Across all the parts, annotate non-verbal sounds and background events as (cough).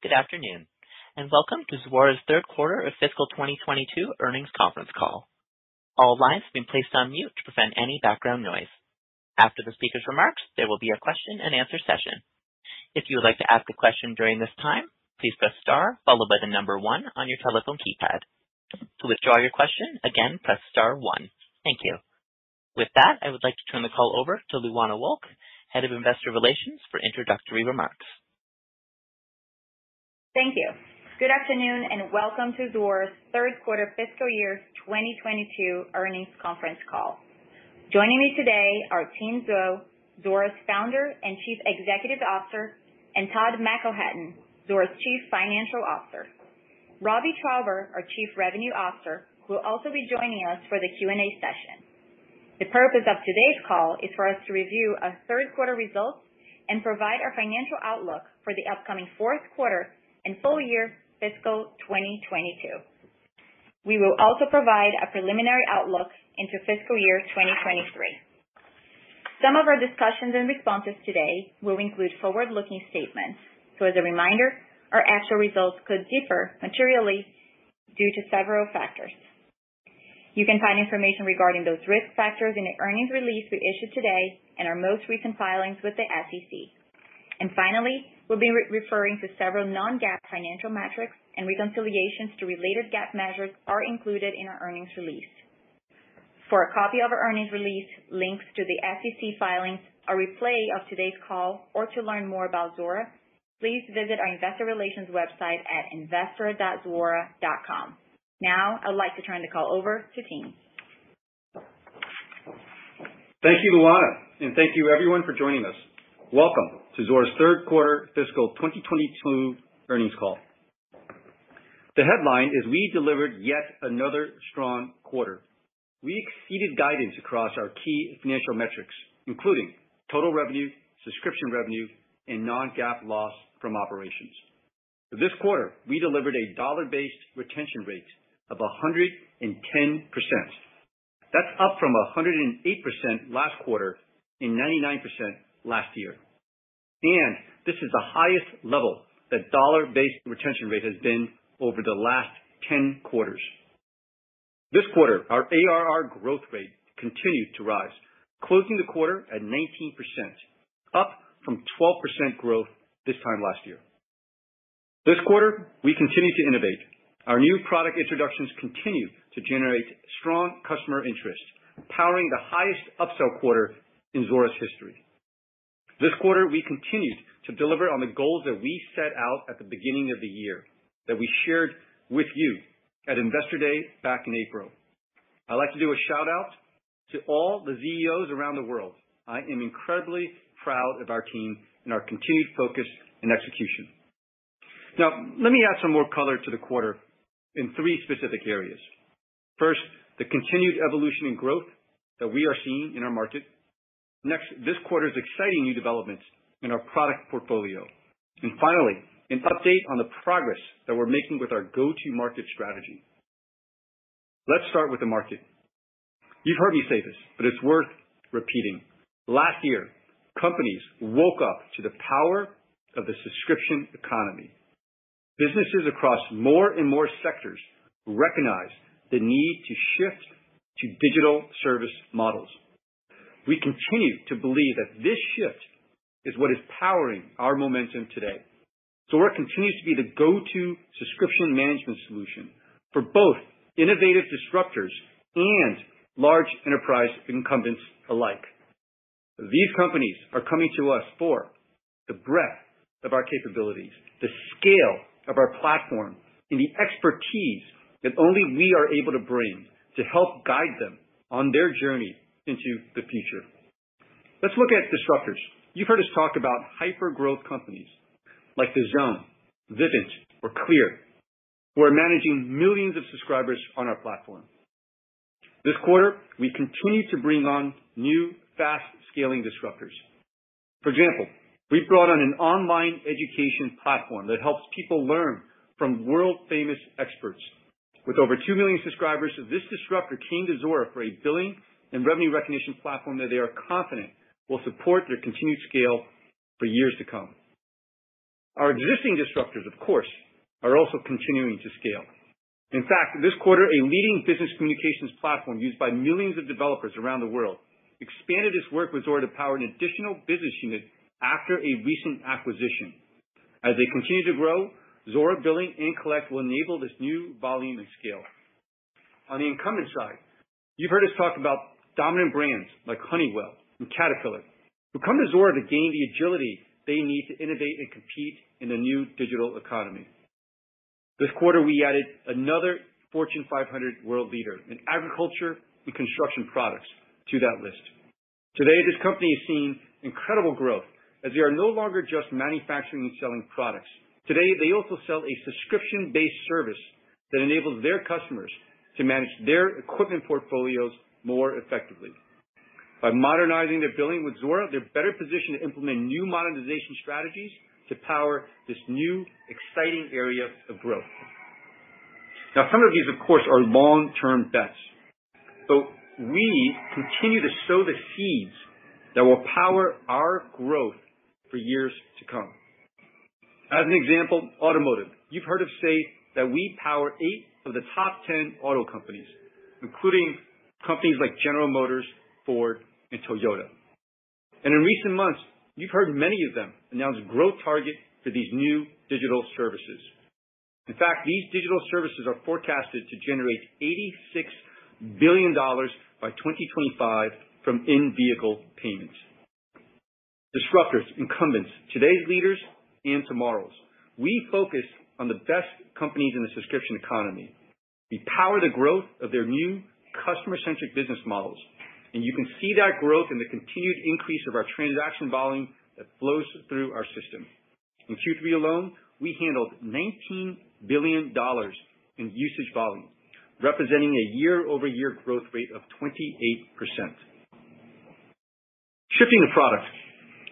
Good afternoon, and welcome to Zuora's third quarter of fiscal 2022 earnings conference call. All lines have been placed on mute to prevent any background noise. After the speaker's remarks, there will be a question-and-answer session. If you would like to ask a question during this time, please press star followed by the number one on your telephone keypad. To withdraw your question, again, press star one. Thank you. With that, I would like to turn the call over to Luana Wolk, Head of Investor Relations, for introductory remarks. Thank you. Good afternoon, and welcome to Zuora's third quarter fiscal year 2022 earnings conference call. Joining me today are Tien Tzuo, Zuora's Founder and Chief Executive Officer, and Todd McElhatton, Zuora's Chief Financial Officer. Robbie Traube, our Chief Revenue Officer, will also be joining us for the Q&A session. The purpose of today's call is for us to review our third quarter results and provide our financial outlook for the upcoming fourth quarter and full year fiscal 2022. We will also provide a preliminary outlook into fiscal year 2023. Some of our discussions and responses today will include forward-looking statements. So as a reminder, our actual results could differ materially due to several factors. You can find information regarding those risk factors in the earnings release we issued today and our most recent filings with the SEC. And finally, we'll be referring to several non-GAAP financial metrics and reconciliations to related GAAP measures are included in our earnings release. For a copy of our earnings release, links to the SEC filings, a replay of today's call, or to learn more about Zuora, please visit our investor relations website at investor.zuora.com. Now, I'd like to turn the call over to Tien. Thank you, Luana, and thank you everyone for joining us. Welcome to Zuora's third quarter fiscal 2022 earnings call. The headline is we delivered yet another strong quarter. We exceeded guidance across our key financial metrics, including total revenue, subscription revenue, and non-GAAP loss from operations. This quarter, we delivered a dollar-based retention rate of 110%. That's up from 108% last quarter and 99% last year. And this is the highest level that dollar-based retention rate has been over the last 10 quarters. This quarter, our ARR growth rate continued to rise, closing the quarter at 19%, up from 12% growth this time last year. This quarter, we continued to innovate. Our new product introductions continue to generate strong customer interest, powering the highest upsell quarter in Zuora's history. This quarter, we continued to deliver on the goals that we set out at the beginning of the year that we shared with you at Investor Day back in April. I'd like to do a shout-out to all the ZEOs around the world. I am incredibly proud of our team and our continued focus and execution. Now, let me add some more color to the quarter in three specific areas. First, the continued evolution and growth that we are seeing in our market. Next, this quarter's exciting new developments in our product portfolio. And finally, an update on the progress that we're making with our go-to-market strategy. Let's start with the market. You've heard me say this, but it's worth repeating. Last year, companies woke up to the power of the subscription economy. Businesses across more and more sectors recognize the need to shift to digital service models. We continue to believe that this shift is what is powering our momentum today. Zuora continues to be the go-to subscription management solution for both innovative disruptors and large enterprise incumbents alike. These companies are coming to us for the breadth of our capabilities, the scale of our platform, and the expertise that only we are able to bring to help guide them on their journey into the future. Let's look at disruptors. You've heard us talk about hyper-growth companies like The Zone, Vivint, or CLEAR, who are managing millions of subscribers on our platform. This quarter, we continue to bring on new fast-scaling disruptors. For example, we brought on an online education platform that helps people learn from world-famous experts. With over 2 million subscribers, this disruptor came to Zuora for a billing and revenue recognition platform that they are confident will support their continued scale for years to come. Our existing disruptors, of course, are also continuing to scale. In fact, this quarter, a leading business communications platform used by millions of developers around the world expanded its work with Zuora to power an additional business unit after a recent acquisition. As they continue to grow, Zuora Billing and Collect will enable this new volume and scale. On the incumbent side, you've heard us talk about dominant brands like Honeywell and Caterpillar, who come to Zuora to gain the agility they need to innovate and compete in the new digital economy. This quarter, we added another Fortune 500 world leader in agriculture and construction products to that list. Today, this company is seeing incredible growth as they are no longer just manufacturing and selling products. Today, they also sell a subscription-based service that enables their customers to manage their equipment portfolios more effectively. By modernizing their billing with Zuora, they're better positioned to implement new monetization strategies to power this new, exciting area of growth. Now, some of these, of course, are long-term bets, but we continue to sow the seeds that will power our growth for years to come. As an example, automotive. You've heard us say that we power eight of the top 10 auto companies, including companies like General Motors, Ford, and Toyota. And in recent months, you've heard many of them announce growth targets for these new digital services. In fact, these digital services are forecasted to generate $86 billion by 2025 from in-vehicle payments. Disruptors, incumbents, today's leaders and tomorrow's. We focus on the best companies in the subscription economy. We power the growth of their new customer-centric business models, and you can see that growth in the continued increase of our transaction volume that flows through our system. In Q3 alone, we handled $19 billion in usage volume, representing a year-over-year growth rate of 28%. Shifting to product.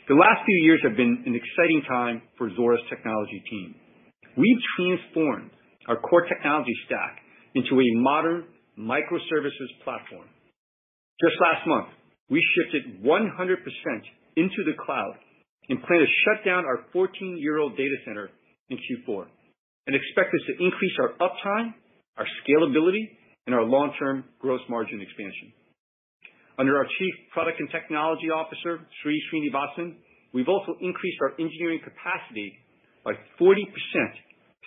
The last few years have been an exciting time for Zuora's technology team. We've transformed our core technology stack into a modern microservices platform. Just last month, we shifted 100% into the cloud and plan to shut down our 14-year-old data center in Q4 and expect this to increase our uptime, our scalability, and our long-term gross margin expansion. Under our Chief Product and Technology Officer, Sri Srinivasan, we've also increased our engineering capacity by 40%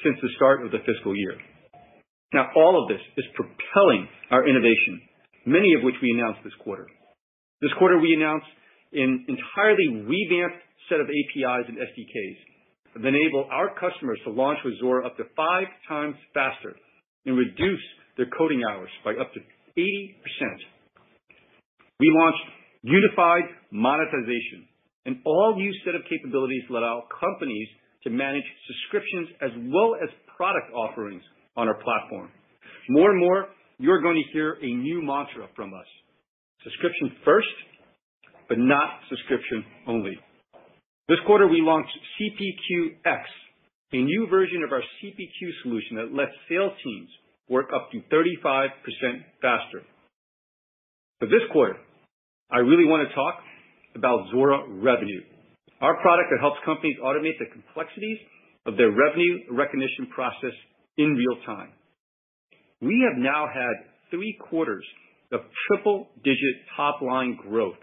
since the start of the fiscal year. Now, all of this is propelling our innovation, many of which we announced this quarter. This quarter, we announced an entirely revamped set of APIs and SDKs that enable our customers to launch with Zuora up to five times faster and reduce their coding hours by up to 80%. We launched unified monetization, an all-new set of capabilities that allow companies to manage subscriptions as well as product offerings on our platform. More and more, you're going to hear a new mantra from us, subscription first, but not subscription only. This quarter, we launched CPQ-X, a new version of our CPQ solution that lets sales teams work up to 35% faster. But this quarter, I really want to talk about Zuora Revenue, our product that helps companies automate the complexities of their revenue recognition process in real time. We have now had three quarters of triple-digit top-line growth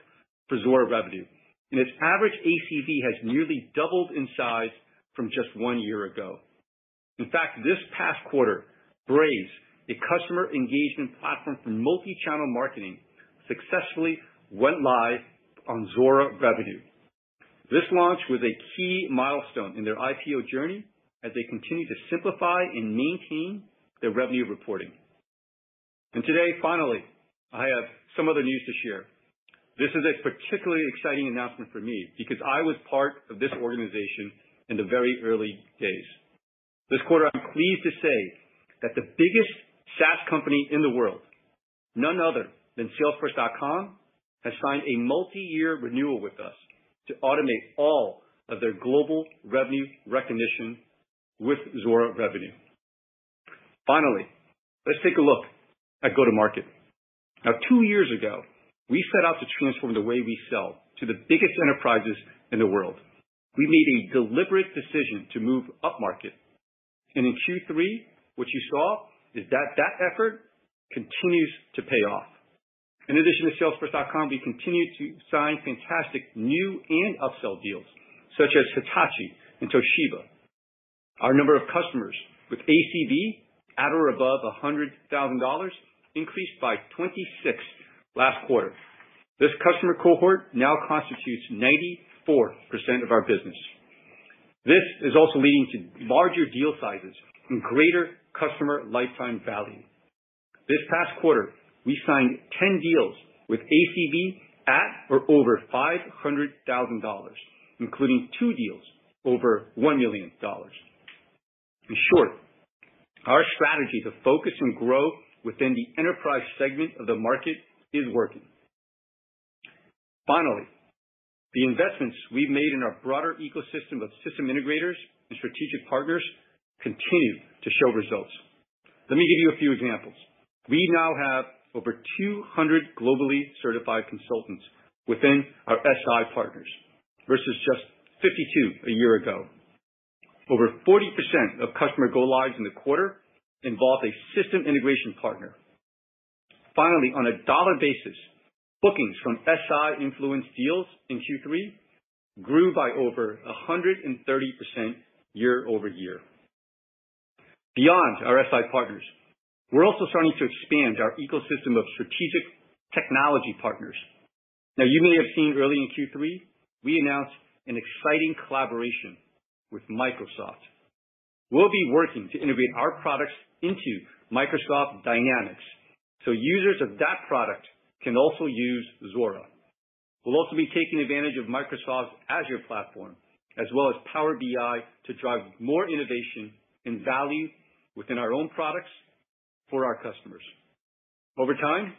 for Zuora Revenue, and its average ACV has nearly doubled in size from just one year ago. In fact, this past quarter, Braze, a customer engagement platform for multi-channel marketing, successfully went live on Zuora Revenue. This launch was a key milestone in their IPO journey as they continue to simplify and maintain their revenue reporting. And today, finally, I have some other news to share. This is a particularly exciting announcement for me because I was part of this organization in the very early days. This quarter, I'm pleased to say that the biggest SaaS company in the world, none other than Salesforce.com, has signed a multi-year renewal with us to automate all of their global revenue recognition with Zuora Revenue. Finally, let's take a look at go-to-market. Now, two years ago, we set out to transform the way we sell to the biggest enterprises in the world. we made a deliberate decision to move upmarket. And in Q3, what you saw is that that effort continues to pay off. In addition to Salesforce.com, we continue to sign fantastic new and upsell deals, such as Hitachi and Toshiba. Our number of customers with ACV at or above $100,000 increased by 26 last quarter. This customer cohort now constitutes 94% of our business. This is also leading to larger deal sizes and greater customer lifetime value. This past quarter, we signed 10 deals with ACV at or over $500,000, including two deals over $1 million. In short, our strategy to focus and grow within the enterprise segment of the market is working. Finally, the investments we've made in our broader ecosystem of system integrators and strategic partners continue to show results. Let me give you a few examples. We now have over 200 globally certified consultants within our SI partners versus just 52 a year ago. Over 40% of customer go-lives in the quarter involved a system integration partner. Finally, on a dollar basis, bookings from SI-influenced deals in Q3 grew by over 130% year-over-year. Beyond our SI partners, we're also starting to expand our ecosystem of strategic technology partners. Now, you may have seen early in Q3, we announced an exciting collaboration with Microsoft. We'll be working to integrate our products into Microsoft Dynamics, so users of that product can also use Zuora. We'll also be taking advantage of Microsoft's Azure platform, as well as Power BI, to drive more innovation and value within our own products for our customers. Over time,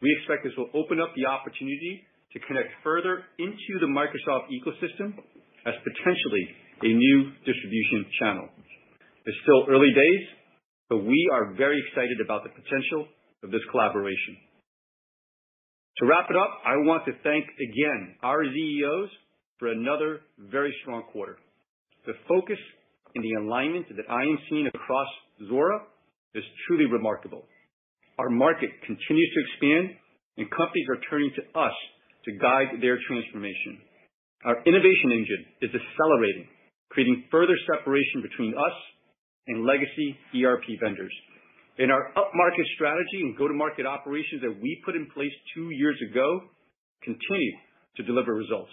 we expect this will open up the opportunity to connect further into the Microsoft ecosystem as potentially a new distribution channel. It's still early days, but we are very excited about the potential of this collaboration. To wrap it up, I want to thank again our ZEOs for another very strong quarter. The focus and the alignment that I am seeing across Zuora is truly remarkable. Our market continues to expand, and companies are turning to us to guide their transformation. Our innovation engine is accelerating, creating further separation between us and legacy ERP vendors. And our upmarket strategy and go-to-market operations that we put in place two years ago continue to deliver results.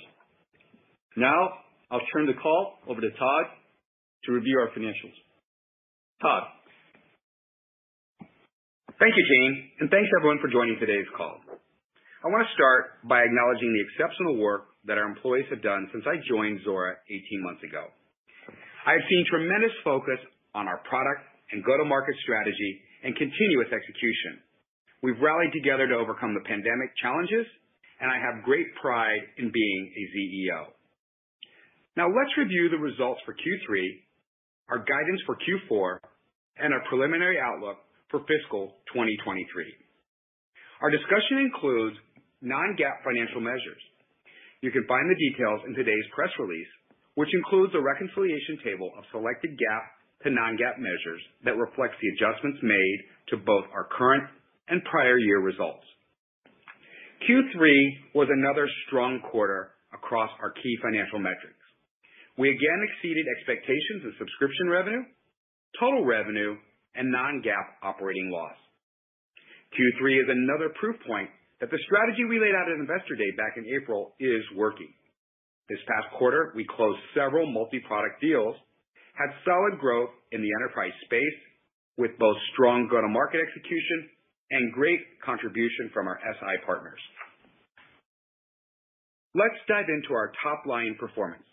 Now, I'll turn the call over to Todd to review our financials. Todd? Thank you, Tien, and thanks everyone for joining today's call. I want to start by acknowledging the exceptional work that our employees have done since I joined Zuora 18 months ago. I have seen tremendous focus on our product and go-to-market strategy and continuous execution. We've rallied together to overcome the pandemic challenges, and I have great pride in being a ZEO. Now let's review the results for Q3, our guidance for Q4, and our preliminary outlook for fiscal 2023. Our discussion includes non-GAAP financial measures. You can find the details in today's press release, which includes a reconciliation table of selected GAAP to non-GAAP measures that reflects the adjustments made to both our current and prior year results. Q3 was another strong quarter across our key financial metrics. We again exceeded expectations of subscription revenue, total revenue, and non-GAAP operating loss. Q3 is another proof point that the strategy we laid out at Investor Day back in April is working. This past quarter, we closed several multi-product deals, had solid growth in the enterprise space with both strong go-to-market execution and great contribution from our SI partners. Let's dive into our top-line performance.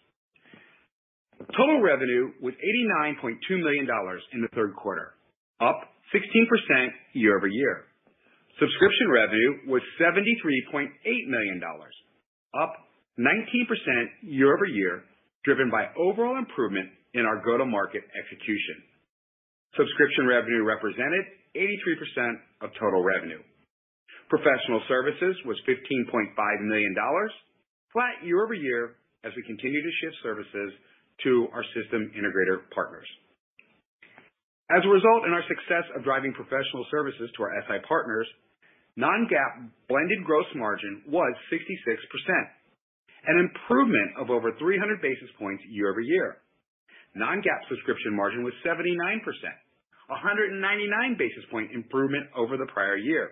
Total revenue was $89.2 million in the third quarter, up 16% year-over-year. Subscription revenue was $73.8 million, up 19% year-over-year, driven by overall improvement in our go-to-market execution. Subscription revenue represented 83% of total revenue. Professional services was $15.5 million, flat year-over-year as we continue to shift services to our system integrator partners. As a result in our success of driving professional services to our SI partners, non-GAAP blended gross margin was 66%, an improvement of over 300 basis points year-over-year. Non-GAAP subscription margin was 79%, a 199 basis point improvement over the prior year.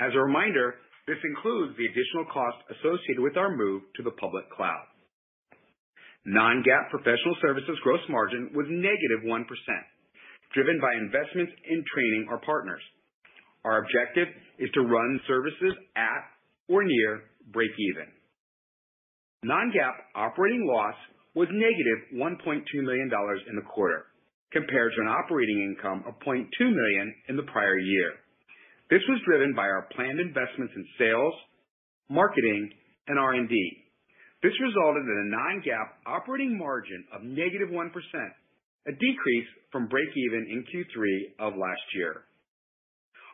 As a reminder, this includes the additional cost associated with our move to the public cloud. Non-GAAP professional services gross margin was negative -1, driven by investments in training our partners. Our objective is to run services at or near breakeven. Non-GAAP operating loss was negative -$1.2 million in the quarter, compared to an operating income of 0.2 million in the prior year. This was driven by our planned investments in sales, marketing, and R&D. This resulted in a non-GAAP operating margin of negative -1, a decrease from breakeven in Q3 of last year.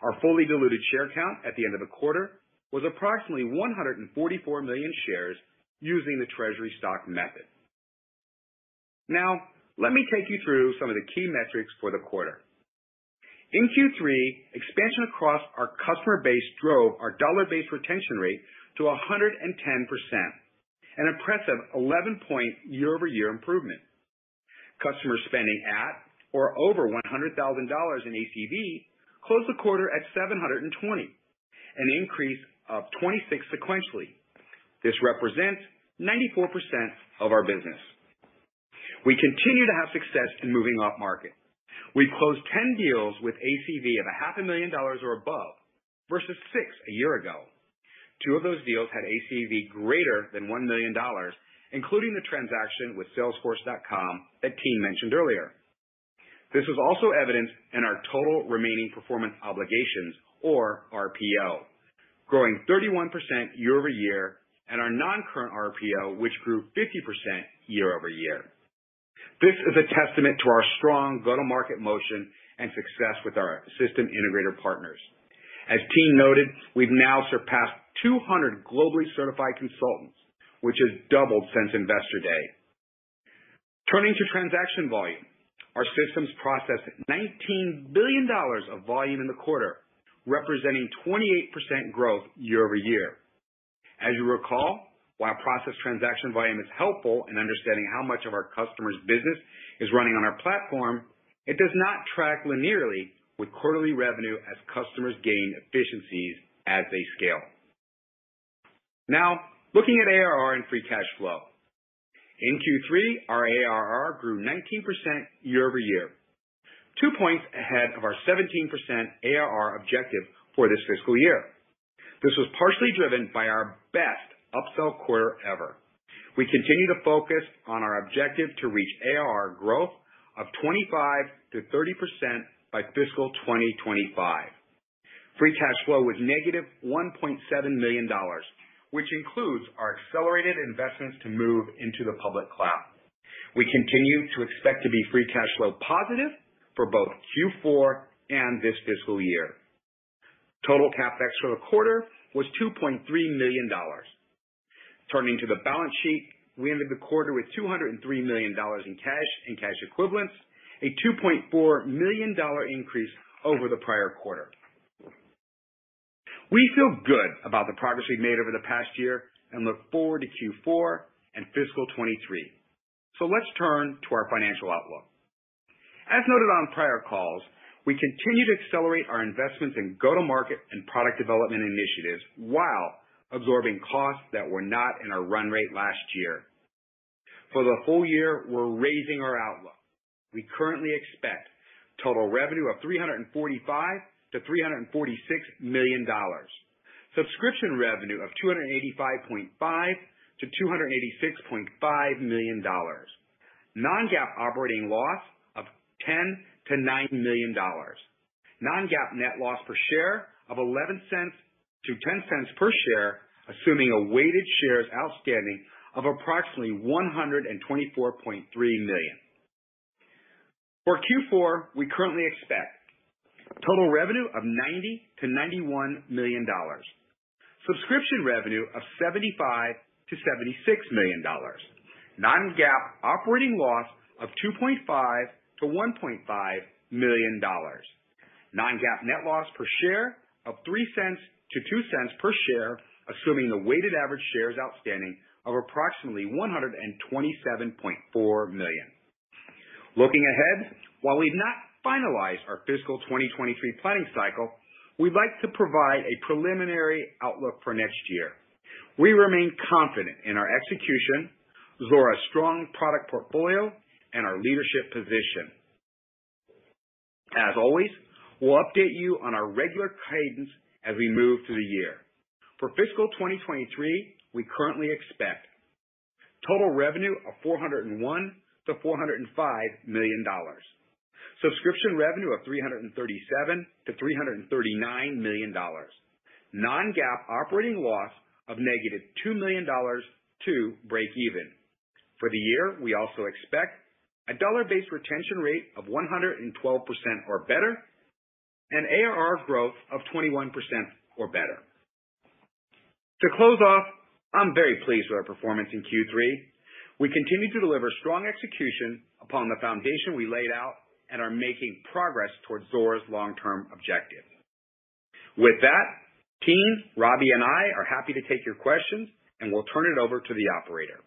Our fully diluted share count at the end of the quarter was approximately 144 million shares using the treasury stock method. Now, let me take you through some of the key metrics for the quarter. In Q3, expansion across our customer base drove our dollar-based retention rate to 110%, an impressive 11-point year-over-year improvement. Customers spending at or over $100,000 in ACV closed the quarter at 720, an increase of 26 sequentially. This represents 94% of our business. We continue to have success in moving upmarket. We closed 10 deals with ACV of a half a million dollars or above versus six a year ago. Two of those deals had ACV greater than $1 million, including the transaction with Salesforce.com that Tien mentioned earlier. This was also evident in our total remaining performance obligations, or RPO, growing 31% year-over-year, and our non-current RPO, which grew 50% year-over-year. This is a testament to our strong go-to-market motion and success with our system integrator partners. As Tien noted, we've now surpassed 200 globally certified consultants, which has doubled since Investor Day. Turning to transaction volume, our systems processed $19 billion of volume in the quarter, representing 28% growth year-over-year. As you recall, while processed transaction volume is helpful in understanding how much of our customers' business is running on our platform, it does not track linearly with quarterly revenue as customers gain efficiencies as they scale. Now, looking at ARR and free cash flow. In Q3, our ARR grew 19% year-over-year, two points ahead of our 17% ARR objective for this fiscal year. This was partially driven by our best upsell quarter ever. We continue to focus on our objective to reach ARR growth of 25%-30% by fiscal 2025. Free cash flow was negative -$1.7 million, which includes our accelerated investments to move into the public cloud. We continue to expect to be free cash flow positive for both Q4 and this fiscal year. Total CapEx for the quarter was $2.3 million. Turning to the balance sheet, we ended the quarter with $203 million in cash and cash equivalents, a $2.4 million increase over the prior quarter. We feel good about the progress we've made over the past year and look forward to Q4 and fiscal 2023. Let's turn to our financial outlook. As noted on prior calls, we continue to accelerate our investments in go-to-market and product development initiatives while absorbing costs that were not in our run rate last year. For the full year, we're raising our outlook. We currently expect total revenue of $345 million-$346 million, subscription revenue of $285.5 million-$286.5 million, non-GAAP operating loss of $10 million-$9 million, non-GAAP net loss per share of $0.11-$0.10 per share, assuming a weighted shares outstanding of approximately 124.3 million. For Q4, we currently expect total revenue of $90 million-$91 million, subscription revenue of $75 million-$76 million, non-GAAP operating loss of $2.5 million-$1.5 million. Non-GAAP net loss per share of 3 cents to 2 cents per share, assuming the weighted average shares outstanding of approximately 127.4 million. Looking ahead, while we've not finalized our fiscal 2023 planning cycle, we'd like to provide a preliminary outlook for next year. We remain confident in our execution, Zuora's strong product portfolio, and our leadership position. As always, we'll update you on our regular cadence as we move through the year. For fiscal 2023, we currently expect total revenue of $401 million-$405 million. Subscription revenue of $337 million-$339 million. Non-GAAP operating loss of -$2 million to break even. For the year, we also expect a dollar-based retention rate of 112% or better, and ARR growth of 21% or better. To close off, I'm very pleased with our performance in Q3. We continue to deliver strong execution upon the foundation we laid out and are making progress towards Zuora's long-term objective. With that, team, Robbie and I are happy to take your questions, and we'll turn it over to the operator.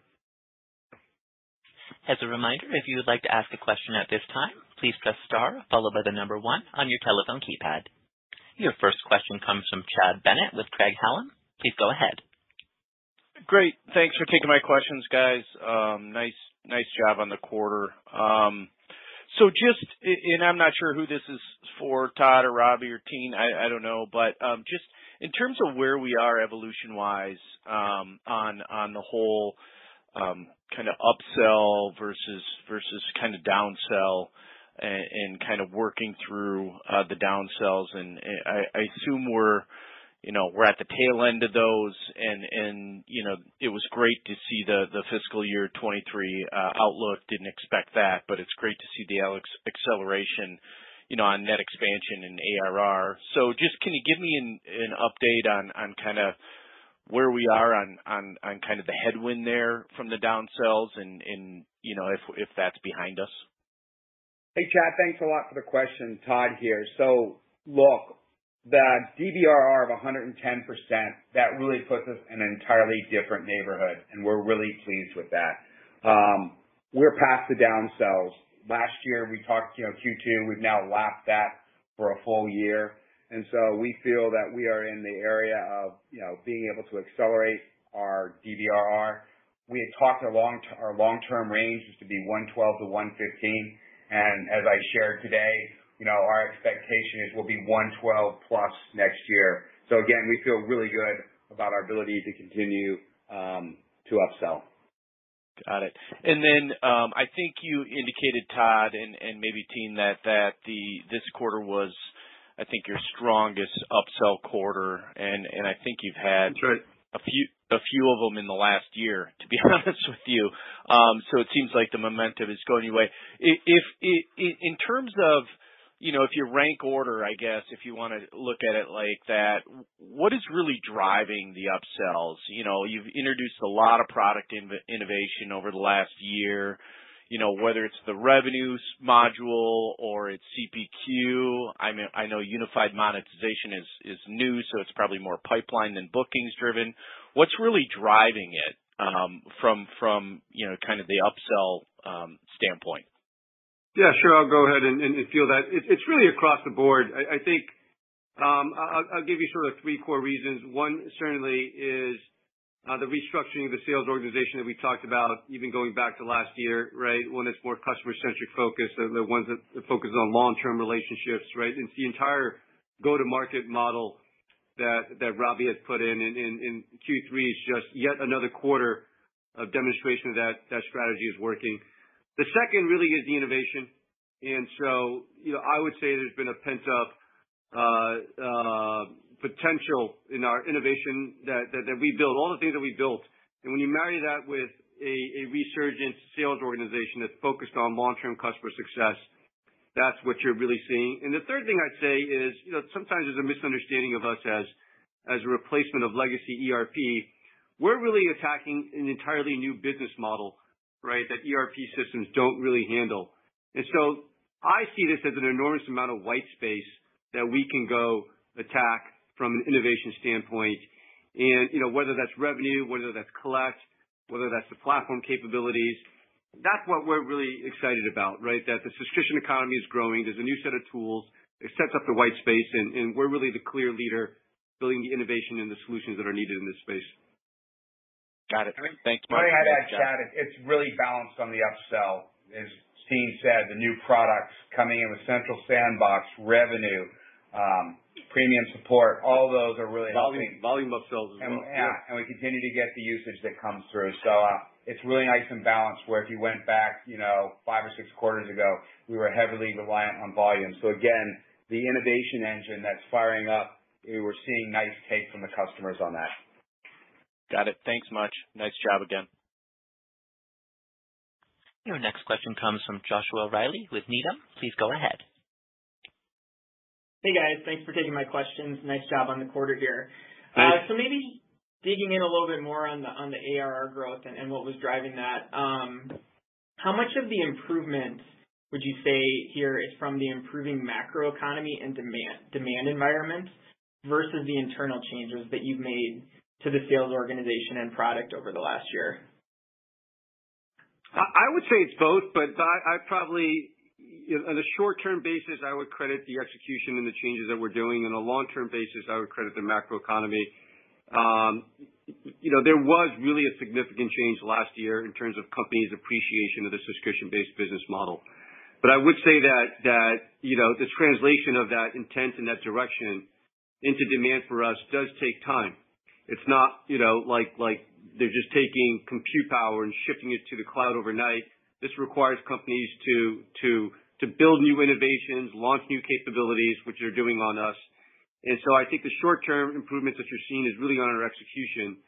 As a reminder, if you would like to ask a question at this time, please press star followed by the number one on your telephone keypad. Your first question comes from Chad Bennett with Craig-Hallum. Please go ahead. Great. Thanks for taking my questions, guys. Um nice nice job on the quarter. So just, and I'm not sure who this is for, Todd or Robbie or Tien, I don't know. But just in terms of where we are evolution-wise, um on on the whole, kinda upsell versus versus kinda downsell and kind of working through uh the downsells. And I I assume we're, you know, we're at the tail end of those and, and you know, it was great to see the the fiscal year 2023 outlook. Didn't expect that, but it's great to see the acceleration, you know, on net expansion and ARR. So just can you give me an an update on, on kinda where we are on on kind of the headwind there from the downsells and, you know, if if that's behind us? Hey, Chad. Thanks a lot for the question. Todd here. So look, the DBRR of 110%, that really puts us in an entirely different neighborhood, and we're really pleased with that. Um, we're past the downsells. Last year, we talked, you know, Q2, we've now lapped that for a full year. And so we feel that we are in the area of, you know, being able to accelerate our DBRR. We had talked our long-term range is to be 112%-115%. As I shared today, you know, our expectation is we'll be 112%+ next year. So again, we feel really good about our ability to continue to upsell. Got it. And then um I think you indicated, Todd, and maybe Tien, that the this quarter was, I think, your strongest upsell quarter. And and I think you've had- That's right. A few of them in the last year, (laughs) to be honest with you. Um, so it seems like the momentum is going your way. If in terms of, you know, if you rank order, I guess, if you wanna look at it like that, what is really driving the upsells? You know, you've introduced a lot of product innovation over the last year, you know, whether it's the revenues module or it's CPQ. I mean, I know unified monetization is is new, so it's probably more pipeline than bookings driven. What's really driving it, um from, from you know, kind of the upsell um standpoint? Yeah, sure. I'll go ahead and field that. It's it's really across the board. I I think I'll give you sort of three core reasons. One certainly is Uh, the restructuring of the sales organization that we talked about even going back to last year, right? One that's more customer-centric focused, the ones that focus on long-term relationships, right? It's the entire go-to-market model that that Robbie has put in in Q3 is just yet another quarter of demonstration that that strategy is working. The second really is the innovation. And so, you know, I would say there's been a pent-up uh, uh, potential in our innovation that we built, all the things that we built. And when you marry that with a resurgent sales organization that's focused on long-term customer success, that's what you're really seeing. And the third thing I'd say is, you know, sometimes there's a misunderstanding of us as as a replacement of legacy ERP. We're really attacking an entirely new business model right, that ERP systems don't really handle. And so I see this as an enormous amount of white space that we can go attack from an innovation standpoint. And you know, whether that's revenue, whether that's collect, whether that's the platform capabilities, that's what we're really excited about, right? That the subscription economy is growing. There's a new set of tools. It sets up the white space, and we're really the clear leader building the innovation and the solutions that are needed in this space. Got it. Thanks. One thing I'd add, Chad, it's really balanced on the upsell. As Tien said, the new products coming in with Central Sandbox, revenue, um, premium support, all those are really helping. Volume upsells as well. Yeah. And we continue to get the usage that comes through. So uh it's really nice and balanced, where if you went back, you know, five or six quarters ago, we were heavily reliant on volume. So again, the innovation engine that's firing up, we're seeing nice take from the customers on that. Got it. Thanks much. Nice job again. Your next question comes from Joshua Reilly with Needham. Please go ahead. Hey, guys. Thanks for taking my questions. Nice job on the quarter here. Uh, Thanks. Maybe digging in a little bit more on the on the ARR growth and what was driving that. Um, how much of the improvement would you say here is from the improving macroeconomy and demand demand environment versus the internal changes that you've made to the sales organization and product over the last year? I would say it's both, but I probably, on a short-term basis, I would credit the execution and the changes that we're doing. On a long-term basis, I would credit the macroeconomy. Um, you know, there was really a significant change last year in terms of companies' appreciation of the subscription-based business model. But I would say that, you know, the translation of that intent and that direction into demand for us does take time. It's not, you know, like they're just taking compute power and shifting it to the cloud overnight. This requires companies to build new innovations, launch new capabilities, which they're doing on us. And so I think the short-term improvements that you're seeing is really on our execution,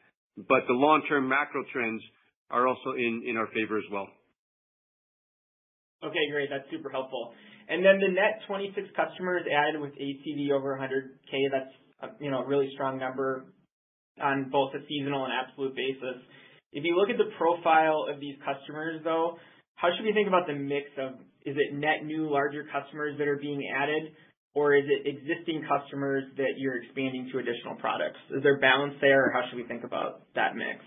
but the long-term macro trends are also in in our favor as well. Okay, great. That's super helpful. And then the net 26 customers added with ACV over 100K, that's, you know, a really strong number on both a seasonal and absolute basis. If you look at the profile of these customers, though, how should we think about the mix of, is it net new larger customers that are being added, or is it existing customers that you're expanding to additional products? Is there balance there, or how should we think about that mix?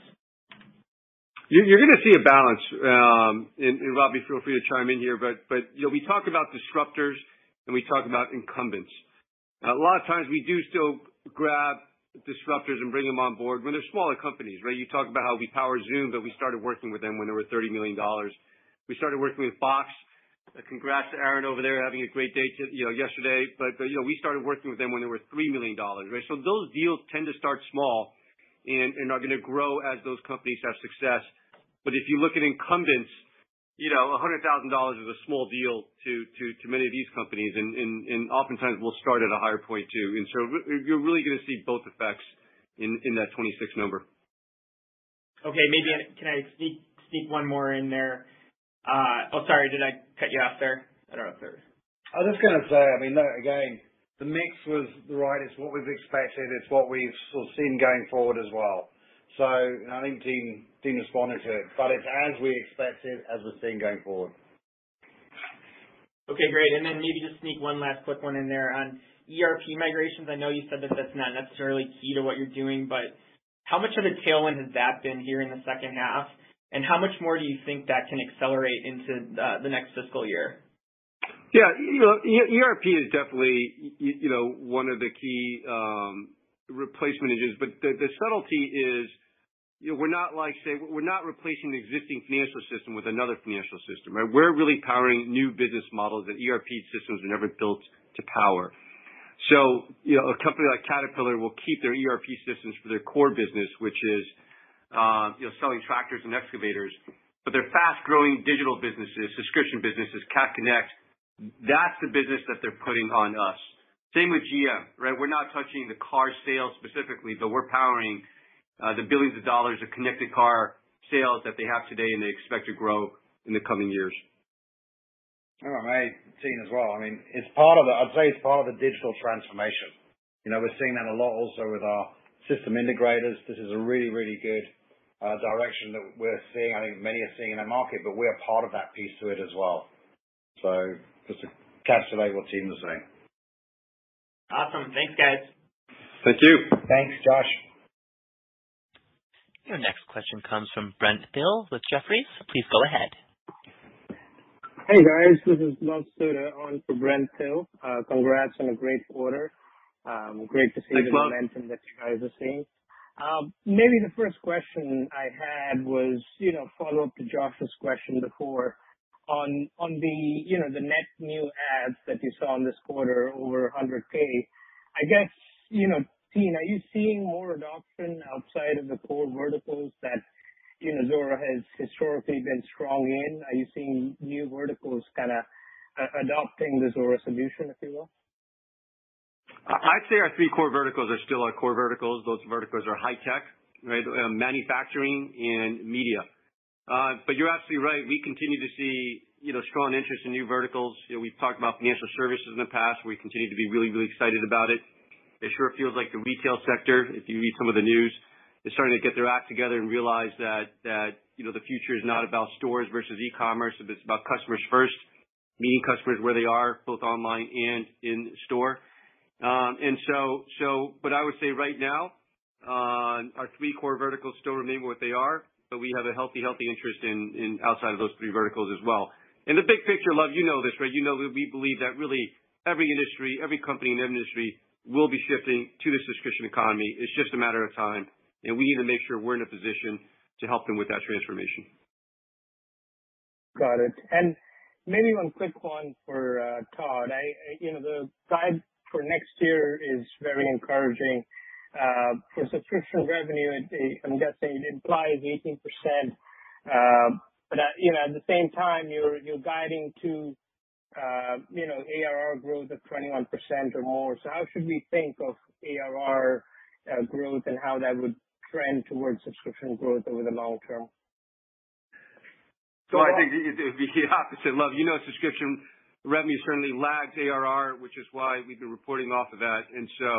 You're gonna see a balance. Um and Robbie, feel free to chime in here, but we talk about disruptors and we talk about incumbents. A lot of times we do still grab disruptors and bring them on board when they're smaller companies, right? You talk about how we power Zoom, but we started working with them when they were $30 million. We started working with Box. Congrats to Aaron over there having a great day, you know, yesterday. But you know, we started working with them when they were $3 million, right? So those deals tend to start small and are gonna grow as those companies have success. But if you look at incumbents, you know, $100,000 is a small deal to to many of these companies and oftentimes we'll start at a higher point too. And so you're really gonna see both effects in that 26 number. Okay. Maybe can I sneak one more in there? Uh, oh, sorry, did I cut you off there? I don't know if there- I was just gonna say, I mean, again, the mix was right. It's what we've expected. It's what we've sort of seen going forward as well. So I think Tien responded to it, but it's as we expected, as we're seeing going forward. Okay, great. And then maybe just sneak one last quick one in there on ERP migrations. I know you said that that's not necessarily key to what you're doing, but how much of a tailwind has that been here in the second half? And how much more do you think that can accelerate into uh, the next fiscal year? Yeah. You know, ERP is definitely you know, one of the key um, replacement engines. But the subtlety is, you know, we're not like, say, we're not replacing the existing financial system with another financial system, right? We're really powering new business models that ERP systems were never built to power. So, you know, a company like Caterpillar will keep their ERP systems for their core business, which is, Uh, selling tractors and excavators. But their fast-growing digital businesses, subscription businesses, Cat Connect, that's the business that they're putting on us. Same with GM, right? We're not touching the car sales specifically, but we're powering uh, the billions of dollars of connected car sales that they have today and they expect to grow in the coming years. I may, as well. I mean, it's part of the digital transformation. You know, we're seeing that a lot also with our system integrators. This is a really, really good Uh, direction that we're seeing, I think many are seeing in the market, but we're part of that piece to it as well. So just to encapsulate what Tien was saying. Awesome. Thanks, guys. Thank you. Thanks, Josh. Your next question comes from Brent Thill with Jefferies. Please go ahead. Hey, guys. This is Luv Sodha on for Brent Thill. Uh, congrats on a great quarter. Um, great to see- The momentum that you guys are seeing. Um, maybe the first question I had was, you know, follow-up to Josh's question before on on the, you know, the net new adds that you saw in this quarter, over 100K. I guess, you know, Tien, are you seeing more adoption outside of the core verticals that, you know, Zuora has historically been strong in? Are you seeing new verticals kinda uh, adopting the Zuora solution, if you will? I'd say our three core verticals are still our core verticals. Those verticals are high tech, right? Um, manufacturing and media. Uh, but you're absolutely right. We continue to see, you know, strong interest in new verticals. You know, we've talked about financial services in the past. We continue to be really, really excited about it. It sure feels like the retail sector, if you read some of the news, is starting to get their act together and realize that, you know, the future is not about stores versus e-commerce, it's about customers first, meeting customers where they are, both online and in store. Um, I would say right now, uh, our three core verticals still remain what they are, but we have a healthy healthy interest in outside of those three verticals as well. In the big picture, Luv, you know this, right? You know that we believe that really every industry, every company in industry will be shifting to the subscription economy. It's just a matter of time, and we need to make sure we're in a position to help them with that transformation. Got it. And maybe one quick one for uh, Todd. I you know, the guide for next year is very encouraging. Uh, for subscription revenue, I'm guessing it implies 18%. Uh, but uh, you know, at the same time, you're you're guiding to you know, ARR growth of 21% or more. So how should we think of ARR growth and how that would trend towards subscription growth over the long term? So I think it would be (laughs) the opposite, Luv. You know, subscription revenue certainly lags ARR, which is why we've been reporting off of that. And so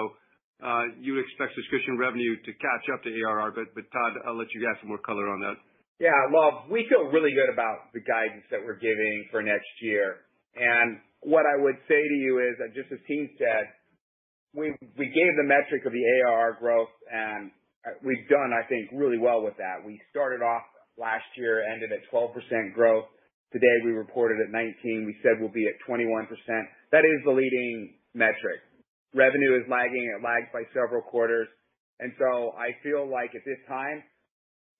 uh you would expect subscription revenue to catch up to ARR. But, but Todd, I'll let you add some more color on that. Yeah. Luv, we feel really good about the guidance that we're giving for next year. And what I would say to you is just as Tien said, we we gave the metric of the ARR growth, and we've done, I think, really well with that. We started off last year, ended at 12% growth. Today, we reported at 19. We said we'll be at 21%. That is the leading metric. Revenue is lagging. It lags by several quarters. And so I feel like at this time,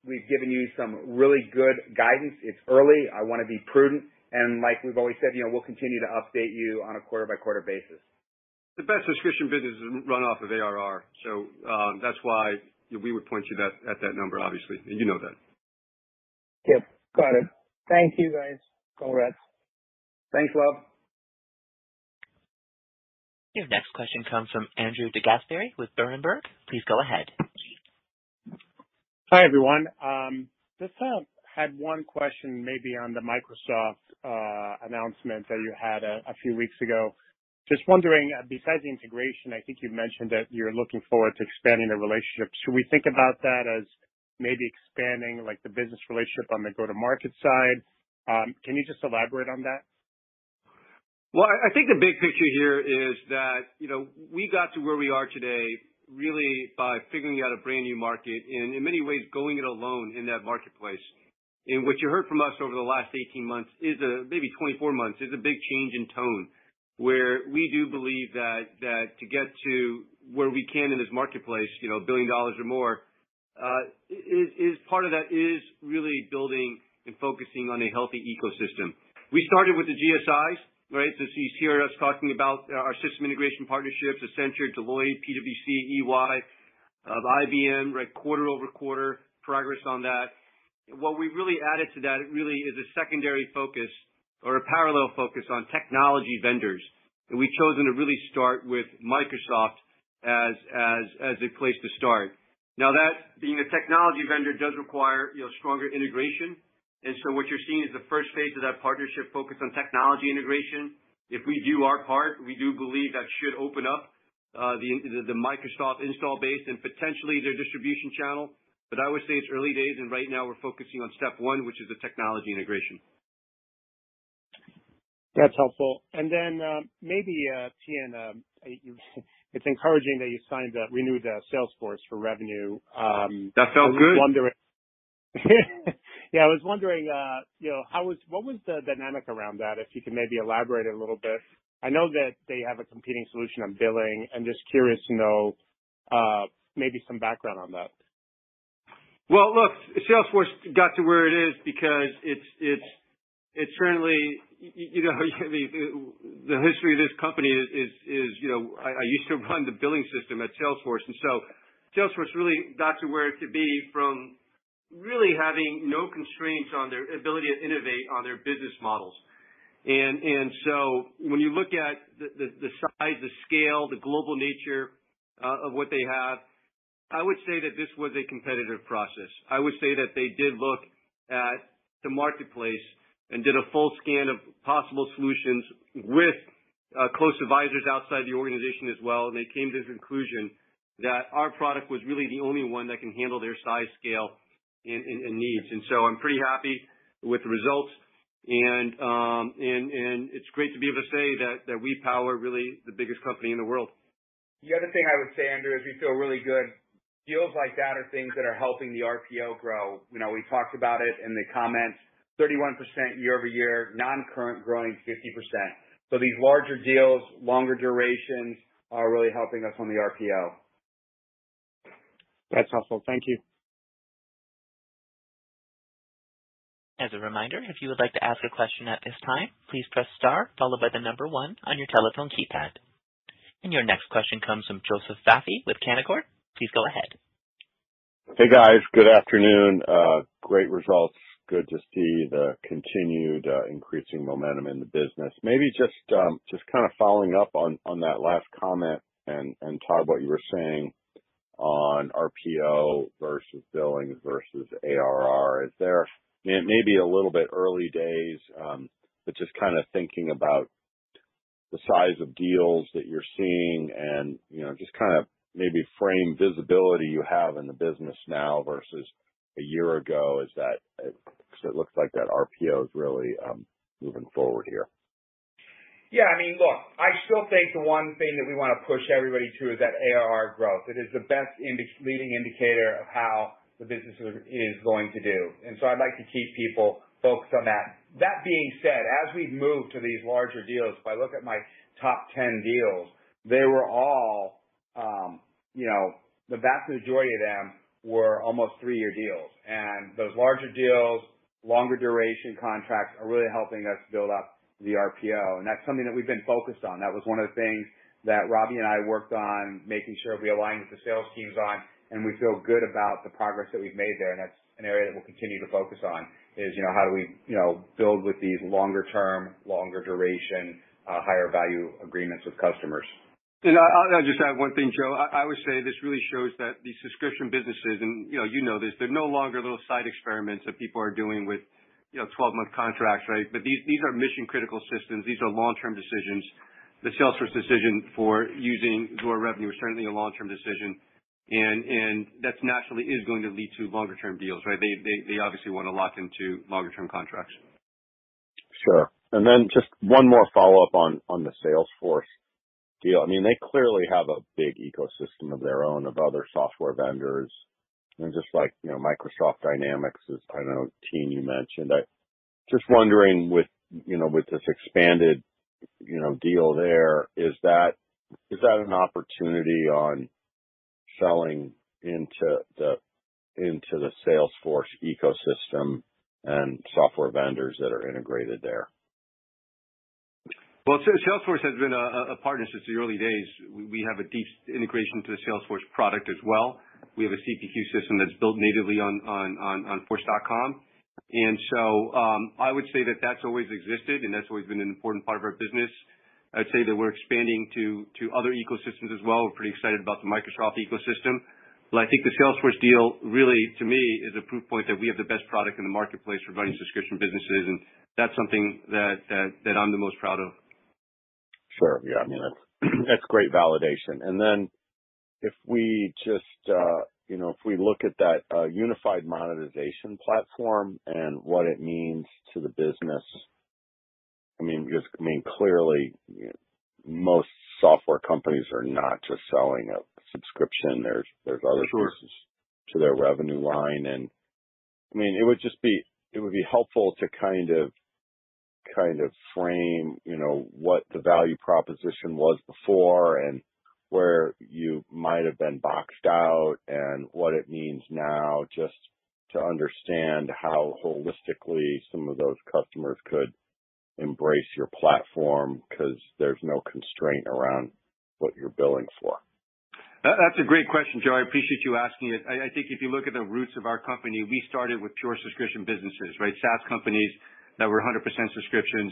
we've given you some really good guidance. It's early. I wanna be prudent. And like we've always said, you know, we'll continue to update you on a quarter-by-quarter basis. The best subscription business is run off of ARR. So um, that's why we would point you that, at that number, obviously, and you know that. Yep. Got it. Thank you, guys. Congrats. Thanks, Luv. Your next question comes from Andrew DeGasperi with Berenberg. Please go ahead. Hi, everyone. Um just uh, had one question maybe on the Microsoft uh, announcement that you had a few weeks ago. Just wondering, uh, besides the integration, I think you mentioned that you're looking forward to expanding the relationship. Should we think about that as maybe expanding, like, the business relationship on the go-to-market side? Um, can you just elaborate on that? Well, I think the big picture here is that, you know, we got to where we are today really by figuring out a brand new market and in many ways going it alone in that marketplace. And what you heard from us over the last 18 months is maybe 24 months, is a big change in tone, where we do believe that to get to where we can in this marketplace, you know, $1 billion or more, Uh, is is part of that is really building and focusing on a healthy ecosystem. We started with the GSIs, right? So you hear us talking about uh, our system integration partnerships, Accenture, Deloitte, PwC, EY, IBM, right? Quarter-over-quarter progress on that. What we've really added to that really is a secondary focus or a parallel focus on technology vendors. And we've chosen to really start with Microsoft as as as a place to start. Now, that being a technology vendor does require, you know, stronger integration. And so what you're seeing is the first phase of that partnership focused on technology integration. If we do our part, we do believe that should open up uh the the Microsoft install base and potentially their distribution channel But I would say it's early days, and right now we're focusing on step one, which is the technology integration. That's helpful. And then, maybe, uh Tien, it's encouraging that you signed a renewed Salesforce for revenue. Um That felt good. (laughs) Yeah, I was wondering, uh, you know, how was what was the dynamic around that? If you could maybe elaborate a little bit. I know that they have a competing solution on billing. I'm just curious to know, uh maybe some background on that. Well, look, Salesforce got to where it is because it's it's certainly, you know, (laughs) the history of this company is, is, you know, I used to run the billing system at Salesforce. And so Salesforce really got to where it could be from really having no constraints on their ability to innovate on their business models. And and so when you look at the size, the scale, the global nature uh, of what they have, I would say that this was a competitive process. I would say that they did look at the marketplace and did a full scan of possible solutions with uh, close advisors outside the organization as well. And they came to the conclusion that our product was really the only one that can handle their size, scale, and and, and needs. And so I'm pretty happy with the results. And, um, and, and it's great to be able to say that, that we power really the biggest company in the world. The other thing I would say, Andrew, is we feel really good. Deals like that are things that are helping the RPO grow. You know, we talked about it in the comments, 31% year-over-year, non-current growing 50%. So these larger deals, longer durations are really helping us on the RPO. That's helpful. Thank you. As a reminder, if you would like to ask a question at this time, please press star followed by the number one on your telephone keypad. And your next question comes from Joseph Vafi with Canaccord. Please go ahead. Hey, guys. Good afternoon. Uh, great results. Good to see the continued increasing momentum in the business. Maybe just um just kind of following up on that last comment and Todd, what you were saying on RPO versus billings versus ARR. Is there maybe a little bit early days, but just kind of thinking about the size of deals that you're seeing and, you know, just kind of maybe frame visibility you have in the business now versus a year ago. Is that 'cause it looks like that RPO is really um, moving forward here. Yeah, I mean, look, I still think the one thing that we wanna push everybody to is that ARR growth. It is the best leading indicator of how the business is going to do. And so I'd like to keep people focused on that. That being said, as we've moved to these larger deals, if I look at my top 10 deals, they were all, um, you know, the vast majority of them were almost three-year deals. And those larger deals, longer duration contracts are really helping us build up the RPO. And that's something that we've been focused on. That was one of the things that Robbie and I worked on, making sure we align with the sales teams on, and we feel good about the progress that we've made there. And that's an area that we'll continue to focus on, is, you know, how do we, you know, build with these longer term, longer duration, uh, higher value agreements with customers. I'll just add one thing, Joe. I would say this really shows that these subscription businesses, and you know you know this, they're no longer little side experiments that people are doing with, you know, 12-month contracts, right? But these these are mission-critical systems. These are long-term decisions. The Salesforce decision for using Zuora Revenue is certainly a long-term decision. And and that naturally is going to lead to longer term deals, right? They they obviously wanna lock into longer term contracts. Sure. And then just one more follow-up on on the Salesforce deal. I mean, they clearly have a big ecosystem of their own, of other software vendors. And just like, you know, Microsoft Dynamics is, I know, Tien, you mentioned. I just wondering with, you know, with this expanded, you know, deal there, is that, is that an opportunity on selling into the, into the Salesforce ecosystem and software vendors that are integrated there? Well, Salesforce has been a partner since the early days. We have a deep integration to the Salesforce product as well. We have a CPQ system that's built natively on Force.com. And so um, I would say that that's always existed, and that's always been an important part of our business. I'd say that we're expanding to other ecosystems as well. We're pretty excited about the Microsoft ecosystem. But I think the Salesforce deal really, to me, is a proof point that we have the best product in the marketplace for running subscription businesses, and that's something that I'm the most proud of. Sure. Yeah. I mean, that's (clears throat) that's great validation. And then if we just, uh, you know, if we look at that uh, unified monetization platform and what it means to the business, I mean, because, I mean, clearly, you know, most software companies are not just selling a subscription. There's there's other Sure. pieces to their revenue line. and I mean, it would just be it would be helpful to kind of kind of frame, you know, what the value proposition was before and where you might have been boxed out and what it means now, just to understand how holistically some of those customers could embrace your platform because there's no constraint around what you're billing for. That's a great question, Joe. I appreciate you asking it. I think if you look at the roots of our company, we started with pure subscription businesses, right? SaaS companies that were 100% subscriptions,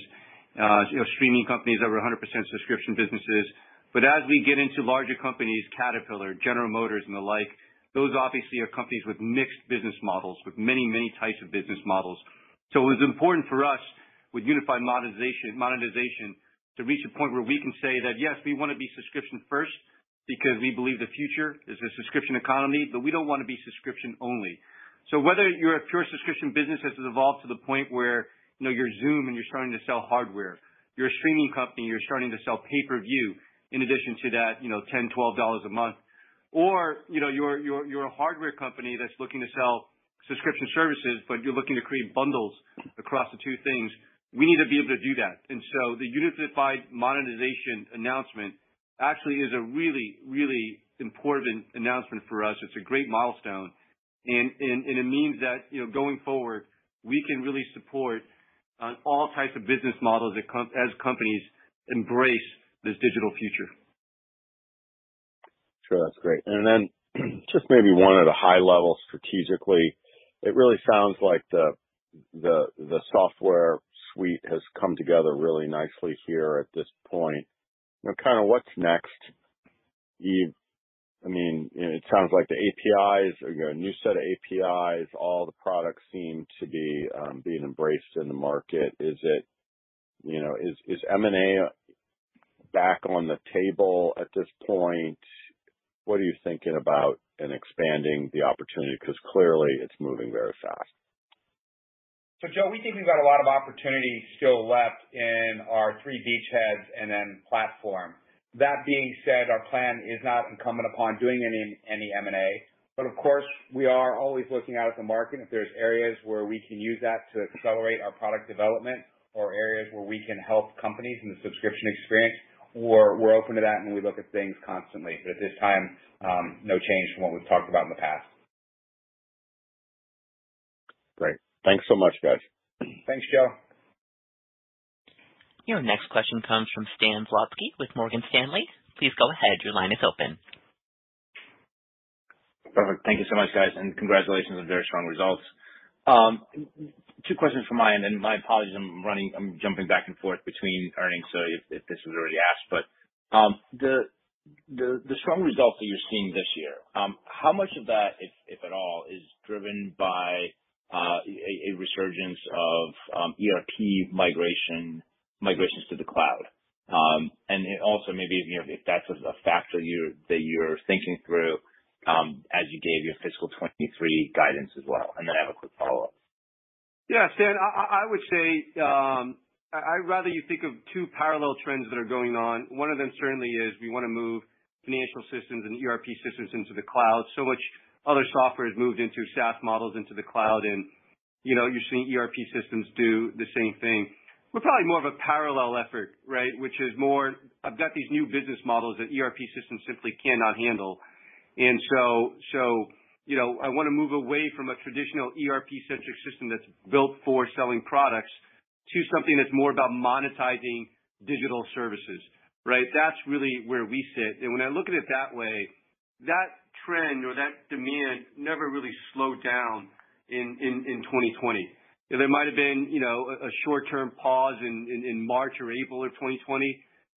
uh, streaming companies that were 100% subscription businesses. But As we get into larger companies, Caterpillar, General Motors, and the like, those obviously are companies with mixed business models, with many, many types of business models. So It was important for us with unified monetization to reach a point where we can say that, yes, we wanna be subscription first, because we believe the future is a subscription economy, but we don't want to be subscription only. So whether you're a pure subscription business has evolved to the point where, you know, you're Zoom and you're starting to sell hardware, you're a streaming company, you're starting to sell pay-per-view in addition to that, you know, $10, $12 a month. Or, you know, you're, a hardware company that's looking to sell subscription services, but you're looking to create bundles across the two things. We need to be able to do that. And so the unified monetization announcement actually is a really, really important announcement for us. It's a great milestone, and and it means that, you know, going forward, we can really support uh, all types of business models as companies embrace this digital future. Sure. That's great. And then (clears throat) just maybe one at a high level strategically, it really sounds like the the the software suite has come together really nicely here at this point kind of what's next? You, I mean, it sounds like the APIs, you know, a new set of APIs, all the products seem to be um, being embraced in the market. Is it, you know, is is M&A back on the table at this point? What are you thinking about in expanding the opportunity? Because clearly it's moving very fast. So Joe, we think we've got a lot of opportunity still left in our three beachheads and then platform. That being said, our plan is not incumbent upon doing any M&A, but of course, we are always looking out at the market. If there's areas where we can use that to accelerate our product development or areas where we can help companies in the subscription experience, or we're open to that, and we look at things constantly. But At this time, um, no change from what we've talked about in the past. Great. Thanks so much, guys. Thanks, Joe. Your next question comes from Stan Zlotsky with Morgan Stanley. Please go ahead. Your line is open. Perfect. Thank you so much, guys, and congratulations on very strong results. Um, two questions from my end, and my apologies, I'm running, I'm jumping back and forth between earnings, so if this was already asked. But um, The the strong results that you're seeing this year, um, how much of that, if at all, is driven by uh, a resurgence of ERP migrations to the cloud? Um, and Also maybe, if that's a factor that you're thinking through um, as you gave your fiscal 2023 guidance as well. and Then I have a quick follow-up. Yeah, Stan, I would say, I'd rather you think of two parallel trends that are going on. One of them certainly is we wanna move financial systems and ERP systems into the cloud. So much other software has moved into SaaS models into the cloud, and you know, you're seeing ERP systems do the same thing. We're probably more of a parallel effort, right? Which is more, I've got these new business models that ERP systems simply cannot handle. And so, so you know, I wanna move away from a traditional ERP-centric system that's built for selling products to something that's more about monetizing digital services, right? That's really where we sit. And when I look at it that way, that trend or that demand never really slowed down in in 2020. There might have been, you know, a short-term pause in March or April of 2020,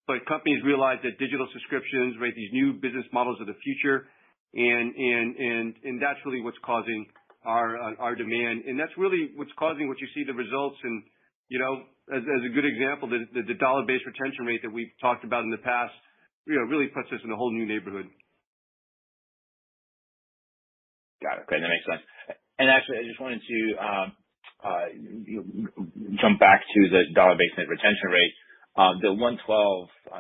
but companies realized that digital subscriptions, right, these new business models of the future, and and and that's really what's causing our our demand. And that's really what's causing what you see the results and, you know, as a good example, the the dollar-based retention rate that we've talked about in the past, you know, really puts us in a whole new neighborhood. Got it. Great. That makes sense. And actually, I just wanted to um, jump back to the dollar-based net retention rate. Uh the 112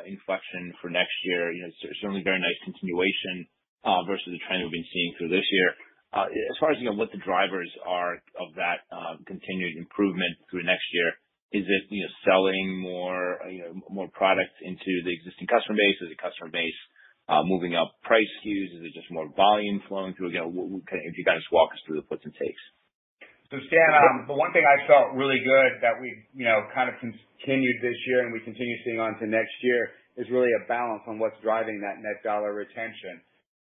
inflection for next year, you know—certainly very nice continuation uh versus the trend we've been seeing through this year. As far as you know what the drivers are of that uh continued improvement through next year, is it you know selling more uh, more products into the existing customer base? Is the customer base uh moving up price SKUs? Is it just more volume flowing through? You if you guys walk us through the puts and takes. Stan, the one thing I felt really good that we you know, kind of continued this year and we continue seeing on to next year is really a balance on what's driving that net dollar retention.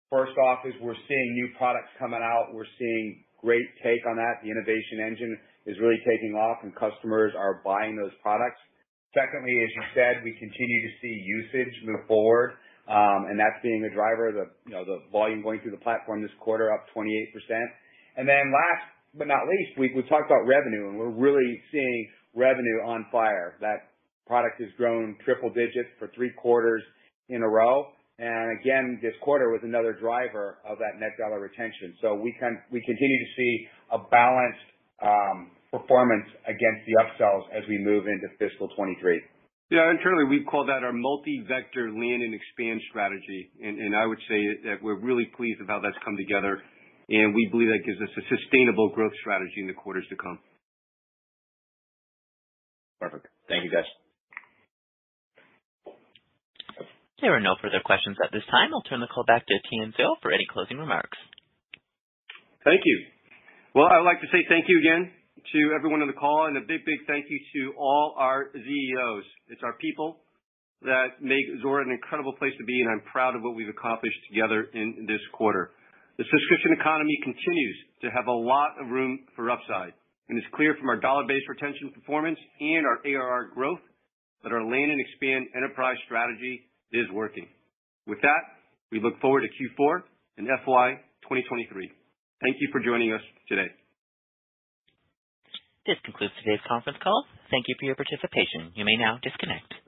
First off is we're seeing new products coming out. We're seeing great take on that. The innovation engine is really taking off, and customers are buying those products. Secondly, as you said, we continue to see usage move forward, um and that's being a driver. Of the, you know, the volume going through the platform this quarter up 28%. And then last but not least, we we talked about revenue, and we're really seeing revenue on fire. That product has grown triple digits for three quarters in a row. And again, this quarter was another driver of that net dollar retention. So we can we continue to see a balanced um, performance against the upsells as we move into fiscal 23. Yeah. Internally, we call that our multi-vector land and expand strategy. And, and I would say that we're really pleased with how that's come together, and we believe that gives us a sustainable growth strategy in the quarters to come. Perfect. Thank you, guys. There are no further questions at this time. I'll turn the call back to Tien Tzuo for any closing remarks. Thank you. Well, I would like to say thank you again to everyone on the call, and a big, big thank you to all our ZEOs. It's our people that make Zuora an incredible place to be, and I'm proud of what we've accomplished together in this quarter. The subscription economy continues to have a lot of room for upside, and it's clear from our dollar-based retention performance and our ARR growth that our land and expand enterprise strategy is working. With that, we look forward to Q4 and FY 2023. Thank you for joining us today. This concludes today's conference call. Thank you for your participation. You may now disconnect.